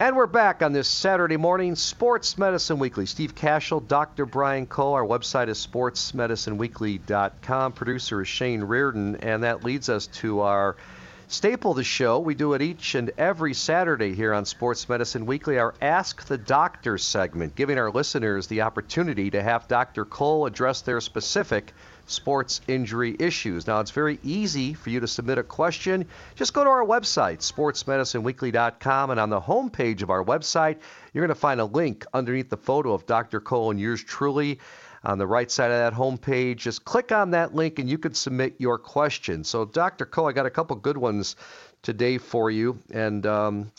And we're back on this Saturday morning, Sports Medicine Weekly. Steve Kashul, Dr. Brian Cole. Our website is sportsmedicineweekly.com. Producer is Shane Reardon, and that leads us to our staple of the show. We do it each and every Saturday here on Sports Medicine Weekly, our Ask the Doctor segment, giving our listeners the opportunity to have Dr. Cole address their specific sports injury issues. Now, it's very easy for you to submit a question. Just go to our website, sportsmedicineweekly.com, and on the homepage of our website, you're going to find a link underneath the photo of Dr. Cole and yours truly. On the right side of that homepage, just click on that link and you can submit your question. So, Dr. Cole, I got a couple good ones today for you. And um,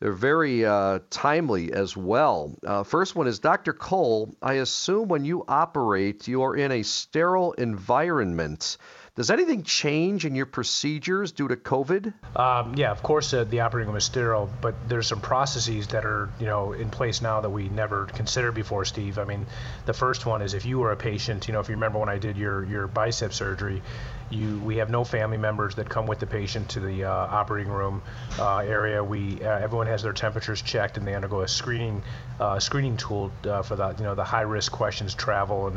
they're very uh, timely as well. Uh, first one is Dr. Cole. I assume when you operate, you are in a sterile environment. Does anything change in your procedures due to COVID? Um, yeah, of course, uh, the operating room is sterile, but there's some processes that are, you know, in place now that we never considered before, Steve. I mean, the first one is if you were a patient, you know, if you remember when I did your your bicep surgery, you, we have no family members that come with the patient to the uh, operating room uh, area. We uh, everyone has their temperatures checked and they undergo a screening uh, screening tool uh, for the you know the high risk questions, travel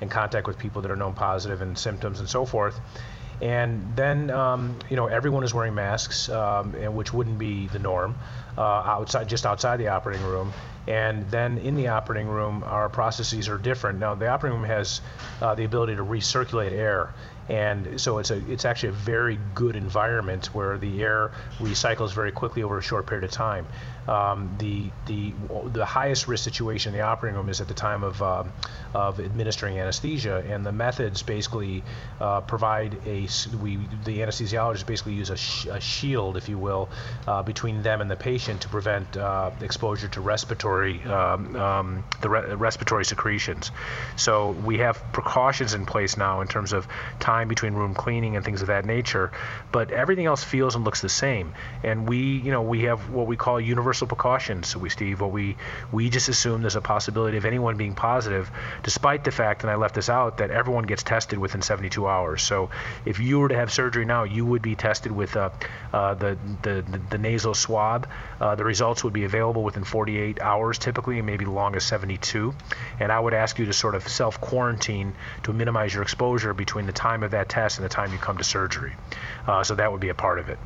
and contact with people that are known positive and symptoms and so forth. And then, um, you know, everyone is wearing masks, um, which wouldn't be the norm uh, outside, just outside the operating room. And then in the operating room, our processes are different. Now, the operating room has uh, the ability to recirculate air, and so it's a it's actually a very good environment where the air recycles very quickly over a short period of time. Um, the the the highest risk situation in the operating room is at the time of um, of administering anesthesia, and the methods basically uh, provide a we the anesthesiologists basically use a, sh- a shield, if you will, uh, between them and the patient to prevent uh, exposure to respiratory um, um, the re- respiratory secretions. So we have precautions in place now in terms of time time between room cleaning and things of that nature. But everything else feels and looks the same. And we, you know, we have what we call universal precautions. So we, Steve, what we we just assume there's a possibility of anyone being positive, despite the fact, and I left this out, that everyone gets tested within 72 hours. So if you were to have surgery now, you would be tested with uh, uh, the, the, the the nasal swab. Uh, the results would be available within 48 hours, typically, and maybe long as 72. And I would ask you to sort of self quarantine to minimize your exposure between the time of of that test and the time you come to surgery. Uh, so that would be a part of it.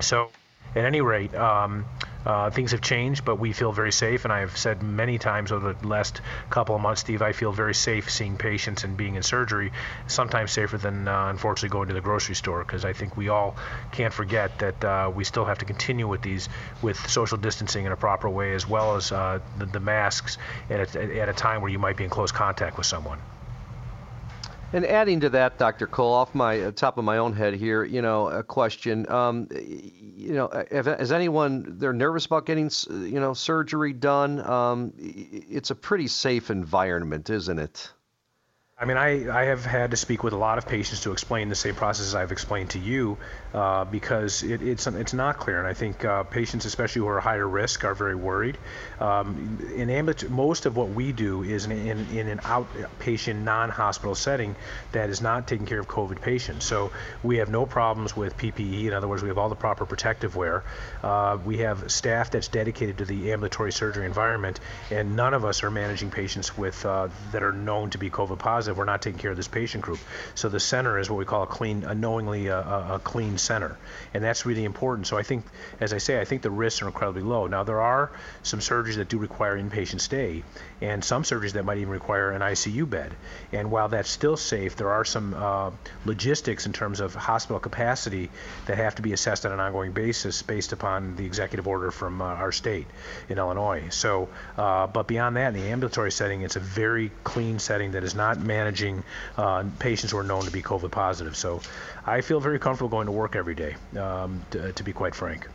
So, at any rate, um, uh, things have changed, but we feel very safe. And I've said many times over the last couple of months, Steve, I feel very safe seeing patients and being in surgery, sometimes safer than uh, unfortunately going to the grocery store, because I think we all can't forget that uh, we still have to continue with these, with social distancing in a proper way, as well as uh, the, the masks at a, at a time where you might be in close contact with someone. And adding to that, Dr. Cole, off my uh, top of my own head here, you know, a question. Um, you know, if, has anyone they're nervous about getting, you know, surgery done? Um, it's a pretty safe environment, isn't it? I mean, I, I have had to speak with a lot of patients to explain the same process I've explained to you uh, because it, it's it's not clear, and I think uh, patients, especially who are higher risk, are very worried. Um, in ambulatory, most of what we do is in, in, in an outpatient, non-hospital setting that is not taking care of COVID patients. So we have no problems with PPE. In other words, we have all the proper protective wear. Uh, we have staff that's dedicated to the ambulatory surgery environment, and none of us are managing patients with uh, that are known to be COVID positive we're not taking care of this patient group. So the center is what we call a clean, a knowingly a, a, clean center, and that's really important. So I think, as I say, I think the risks are incredibly low. Now there are some surgeries that do require inpatient stay, and some surgeries that might even require an ICU bed. And while that's still safe, there are some uh, logistics in terms of hospital capacity that have to be assessed on an ongoing basis based upon the executive order from uh, our state in Illinois. So, uh, but beyond that, in the ambulatory setting, it's a very clean setting that is not managed managing uh, patients who are known to be COVID positive. So I feel very comfortable going to work every day, um, to, to be quite frank.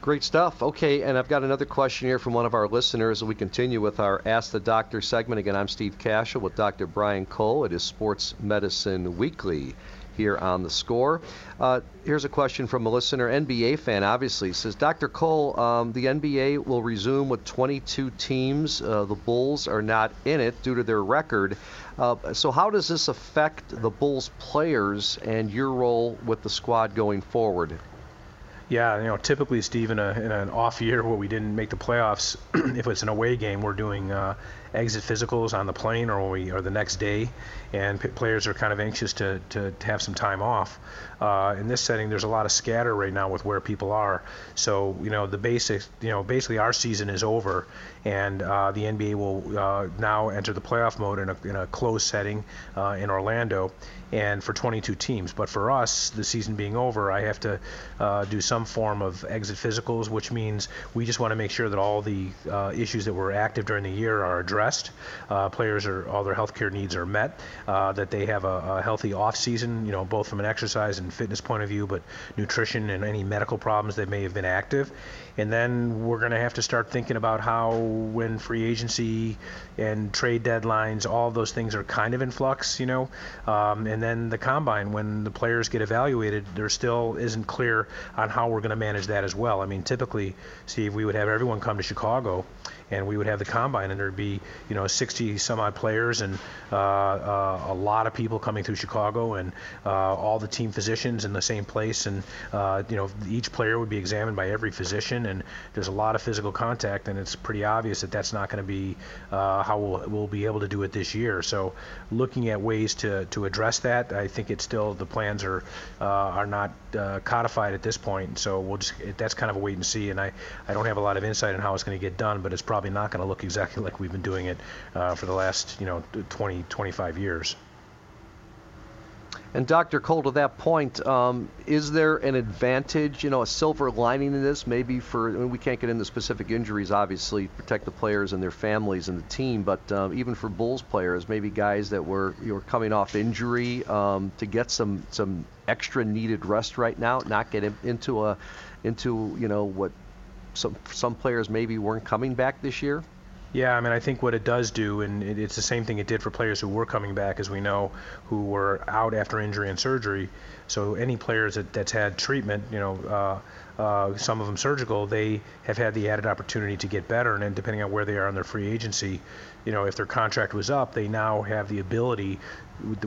Great stuff. Okay, and I've got another question here from one of our listeners as we continue with our Ask the Doctor segment. Again, I'm Steve Kashul with Dr. Brian Cole. It is Sports Medicine Weekly here on the score. Uh, here's a question from a listener, NBA fan, obviously, says Dr. Cole, um, the NBA will resume with 22 teams. Uh, the Bulls are not in it due to their record. Uh, so, how does this affect the Bulls players and your role with the squad going forward? Yeah, you know, typically, Steve, in, a, in an off year where we didn't make the playoffs, if it's an away game, we're doing uh, exit physicals on the plane or we or the next day, and players are kind of anxious to, to, to have some time off. Uh, in this setting, there's a lot of scatter right now with where people are. So you know the basics, you know, basically our season is over, and uh, the NBA will uh, now enter the playoff mode in a, in a closed setting uh, in Orlando, and for 22 teams. But for us, the season being over, I have to uh, do some form of exit physicals, which means we just want to make sure that all the uh, issues that were active during the year are addressed. Uh, players are all their health care needs are met. That they have a, a, healthy off season, you know, both from an exercise and fitness point of view, but nutrition and any medical problems that may have been active. And then we're going to have to start thinking about how, when free agency and trade deadlines, all those things are kind of in flux, you know. Um, and then the combine, when the players get evaluated, there still isn't clear on how we're going to manage that as well. I mean, typically, Steve, we would have everyone come to Chicago and we would have the combine, and there'd be you know 60 some odd players and uh, uh, a lot of people coming through Chicago, and uh, all the team physicians in the same place, and uh, you know each player would be examined by every physician, and there's a lot of physical contact, and it's pretty obvious that that's not going to be uh, how we'll, we'll be able to do it this year. So looking at ways to to address that, I think it's still the plans are are not codified at this point. So we'll just that's kind of a wait and see, and I I don't have a lot of insight on how it's going to get done, but it's probably probably not going to look exactly like we've been doing it uh, for the last, you know, 20, 25 years. And Dr. Cole, to that point, um, is there an advantage, you know, a silver lining in this? Maybe for I mean, we can't get into specific injuries, obviously, protect the players and their families and the team, but um, even for Bulls players, maybe guys that were you were coming off injury um, to get some some extra needed rest right now, not get into a into you know what some some players maybe weren't coming back this year? Yeah, I mean, I think what it does do, and it's the same thing it did for players who were coming back, as we know, who were out after injury and surgery. So any players that, that's had treatment, you know, uh, uh, some of them surgical, they have had the added opportunity to get better. And then depending on where they are in their free agency, you know, if their contract was up, they now have the ability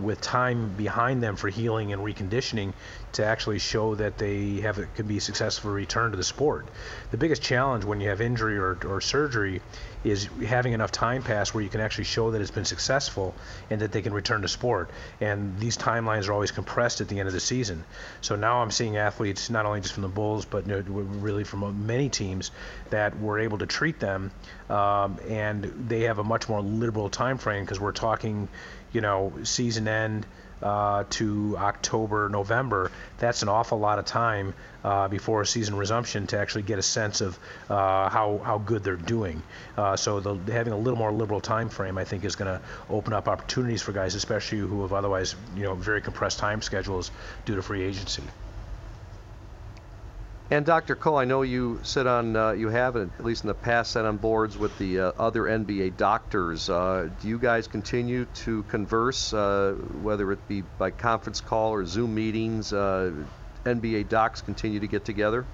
with time behind them for healing and reconditioning to actually show that they have it can be successful return to the sport. The biggest challenge when you have injury or, or surgery is having enough time pass where you can actually show that it's been successful and that they can return to sport. And these timelines are always compressed at the end of the season. So now I'm seeing athletes not only just from the Bulls but know, really from many teams that we're able to treat them, um, and they have a much more liberal time frame because we're talking you know, season end uh, to October, November, that's an awful lot of time uh, before a season resumption to actually get a sense of uh, how, how good they're doing. Uh, so the, having a little more liberal time frame, I think, is going to open up opportunities for guys, especially who have otherwise, you know, very compressed time schedules due to free agency. And Dr. Cole, I know you sit on, uh, you have at least in the past sat on boards with the uh, other NBA doctors. Uh, do you guys continue to converse, uh, whether it be by conference call or Zoom meetings? Uh, NBA docs continue to get together?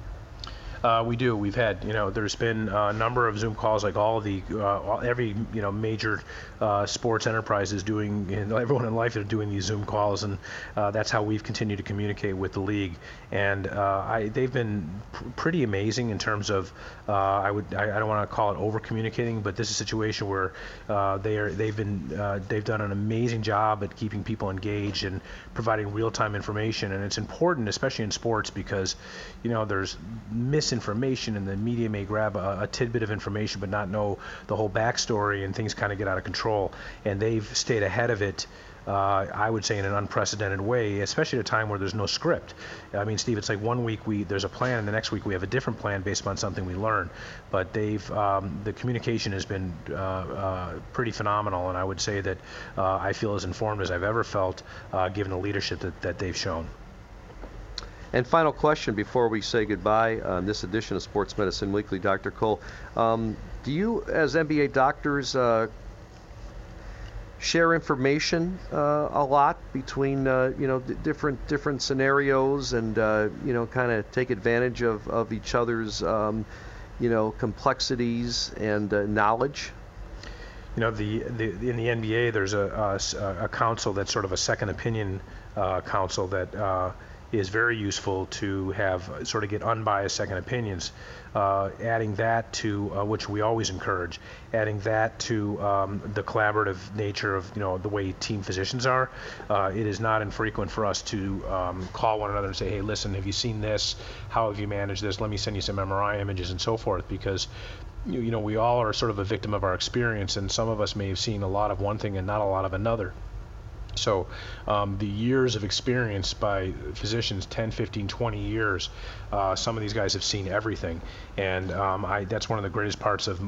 Uh, we do. We've had, you know, there's been a number of Zoom calls, like all the, uh, every, you know, major uh, sports enterprise is doing, you know, everyone in life is doing these Zoom calls, and uh, that's how we've continued to communicate with the league. And uh, I, they've been pr- pretty amazing in terms of, uh, I would, I, I don't want to call it over communicating, but this is a situation where they are, they've been, they've done an amazing job at keeping people engaged and providing real-time information. And it's important, especially in sports, because, you know, there's missing misinformation, and the media may grab a, a tidbit of information but not know the whole backstory, and things kind of get out of control. And they've stayed ahead of it. Uh, I would say in an unprecedented way, especially at a time where there's no script. I mean, Steve, it's like one week we there's a plan, and the next week we have a different plan based upon something we learn. But they've um, the communication has been uh, uh, pretty phenomenal, and I would say that uh, I feel as informed as I've ever felt, uh, given the leadership that, that they've shown. And final question before we say goodbye on this edition of Sports Medicine Weekly, Dr. Cole. Um, do you, as NBA doctors, uh, share information uh, a lot between uh, you know d- different different scenarios and uh, you know kind of take advantage of, of each other's um, you know complexities and uh, knowledge? You know, the, the in the NBA, there's a, a, a, council that's sort of a second opinion uh, council that is very useful to have sort of get unbiased second opinions. Uh, adding that to uh, which we always encourage, adding that to um, the collaborative nature of you know the way team physicians are, uh, it is not infrequent for us to um, call one another and say, hey, listen, have you seen this? How have you managed this? Let me send you some MRI images and so forth because you, you know we all are sort of a victim of our experience, and some of us may have seen a lot of one thing and not a lot of another. So um, the years of experience by physicians 10 15 20 years uh, some of these guys have seen everything. And um, I, that's one of the greatest parts of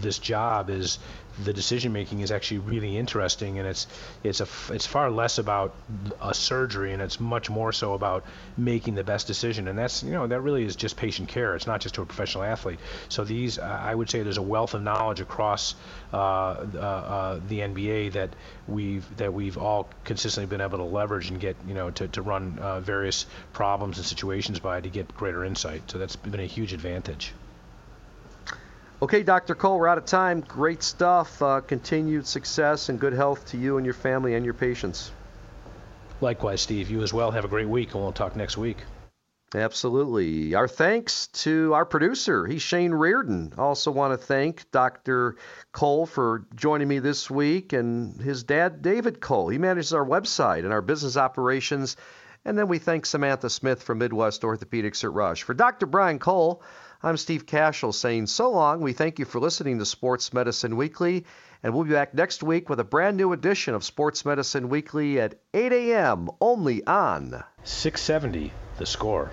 this job is the decision making is actually really interesting and it's it's a it's far less about a surgery and it's much more so about making the best decision. And that's you know that really is just patient care. It's not just to a professional athlete. So these I would say there's a wealth of knowledge across uh, uh, uh the NBA that we've that we've all consistently been able to leverage and get you know to, to run uh, various problems and situations by to get greater insight. So that's been a huge advantage Okay, Dr. Cole, we're out of time. Great stuff. Uh, continued success and good health to you and your family and your patients. Likewise, Steve. You as well. Have a great week, and we'll talk next week. Absolutely. Our thanks to our producer. He's Shane Reardon. Also want to thank Dr. Cole for joining me this week and his dad, David Cole. He manages our website and our business operations. And then we thank Samantha Smith from Midwest Orthopedics at Rush. For Dr. Brian Cole, I'm Steve Kashul saying so long. We thank you for listening to Sports Medicine Weekly, and we'll be back next week with a brand new edition of Sports Medicine Weekly at 8 a.m. only on 670 The Score.